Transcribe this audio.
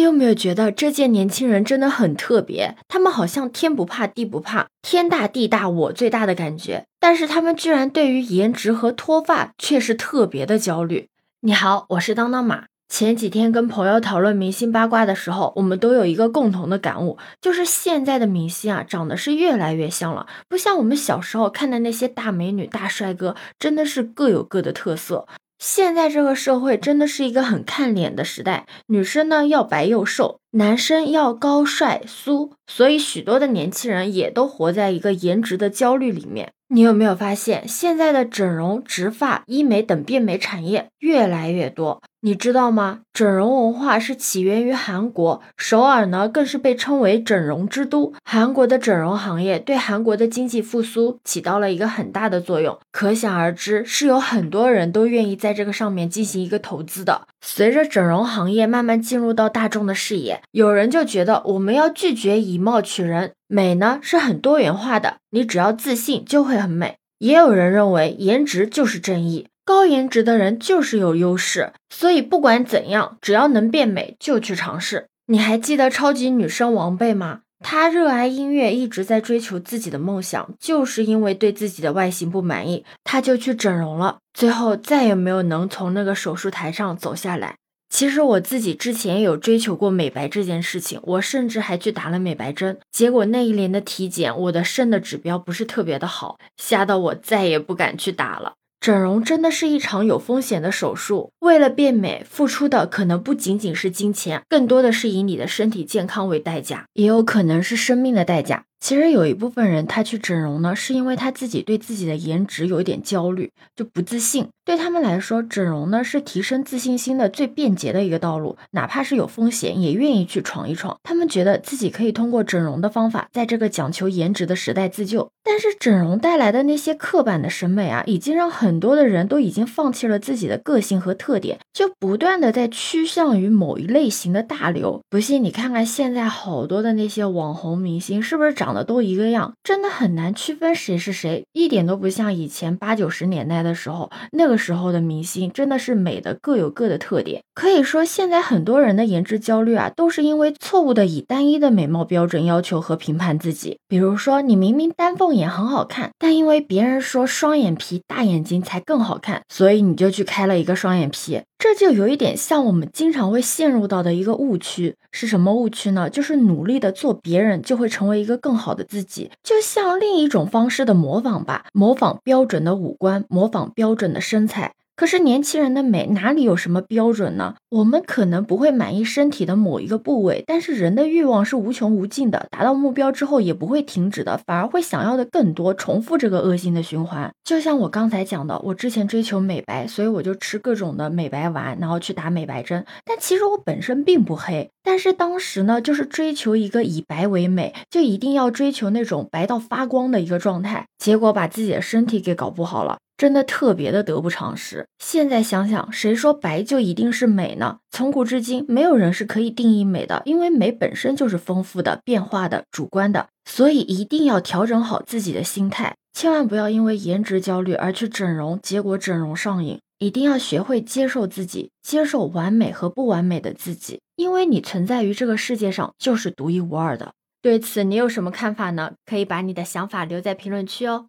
你有没有觉得这届年轻人真的很特别？他们好像天不怕地不怕，天大地大我最大的感觉。但是他们居然对于颜值和脱发却是特别的焦虑。你好，我是当当马。前几天跟朋友讨论明星八卦的时候，我们都有一个共同的感悟，就是现在的明星啊，长得是越来越像了，不像我们小时候看的那些大美女、大帅哥，真的是各有各的特色。现在这个社会真的是一个很看脸的时代，女生呢要白又瘦，男生要高帅苏，所以许多的年轻人也都活在一个颜值的焦虑里面。你有没有发现，现在的整容、植发、医美等变美产业越来越多？你知道吗？整容文化是起源于韩国，首尔呢更是被称为整容之都。韩国的整容行业对韩国的经济复苏起到了一个很大的作用，可想而知，是有很多人都愿意在这个上面进行一个投资的。随着整容行业慢慢进入到大众的视野，有人就觉得我们要拒绝以貌取人，美呢是很多元化的，你只要自信就会很美。也有人认为颜值就是正义。高颜值的人就是有优势，所以不管怎样，只要能变美就去尝试。你还记得超级女生王贝吗？她热爱音乐，一直在追求自己的梦想，就是因为对自己的外形不满意，她就去整容了，最后再也没有能从那个手术台上走下来。其实我自己之前有追求过美白这件事情，我甚至还去打了美白针，结果那一年的体检，我的肾的指标不是特别的好，吓得我再也不敢去打了。整容真的是一场有风险的手术，为了变美，付出的可能不仅仅是金钱，更多的是以你的身体健康为代价，也有可能是生命的代价。其实有一部分人他去整容呢，是因为他自己对自己的颜值有一点焦虑，就不自信。对他们来说，整容呢是提升自信心的最便捷的一个道路，哪怕是有风险，也愿意去闯一闯。他们觉得自己可以通过整容的方法，在这个讲求颜值的时代自救。但是整容带来的那些刻板的审美啊，已经让很多的人都已经放弃了自己的个性和特点，就不断的在趋向于某一类型的大流。不信你看看现在好多的那些网红明星，是不是长？长得都一个样，真的很难区分谁是谁，一点都不像以前八九十年代的时候，那个时候的明星真的是美的各有各的特点。可以说，现在很多人的颜值焦虑啊，都是因为错误的以单一的美貌标准要求和评判自己。比如说，你明明丹凤眼很好看，但因为别人说双眼皮、大眼睛才更好看，所以你就去开了一个双眼皮。这就有一点像我们经常会陷入到的一个误区，是什么误区呢？就是努力的做别人，就会成为一个更好的自己，就像另一种方式的模仿吧，模仿标准的五官，模仿标准的身材。可是年轻人的美哪里有什么标准呢？我们可能不会满意身体的某一个部位，但是人的欲望是无穷无尽的，达到目标之后也不会停止的，反而会想要的更多，重复这个恶性的循环。就像我刚才讲的，我之前追求美白，所以我就吃各种的美白丸，然后去打美白针。但其实我本身并不黑，但是当时呢，就是追求一个以白为美，就一定要追求那种白到发光的一个状态，结果把自己的身体给搞不好了。真的特别的得不偿失。现在想想，谁说白就一定是美呢？从古至今，没有人是可以定义美的，因为美本身就是丰富的、变化的、主观的。所以一定要调整好自己的心态，千万不要因为颜值焦虑而去整容，结果整容上瘾。一定要学会接受自己，接受完美和不完美的自己，因为你存在于这个世界上就是独一无二的。对此，你有什么看法呢？可以把你的想法留在评论区哦。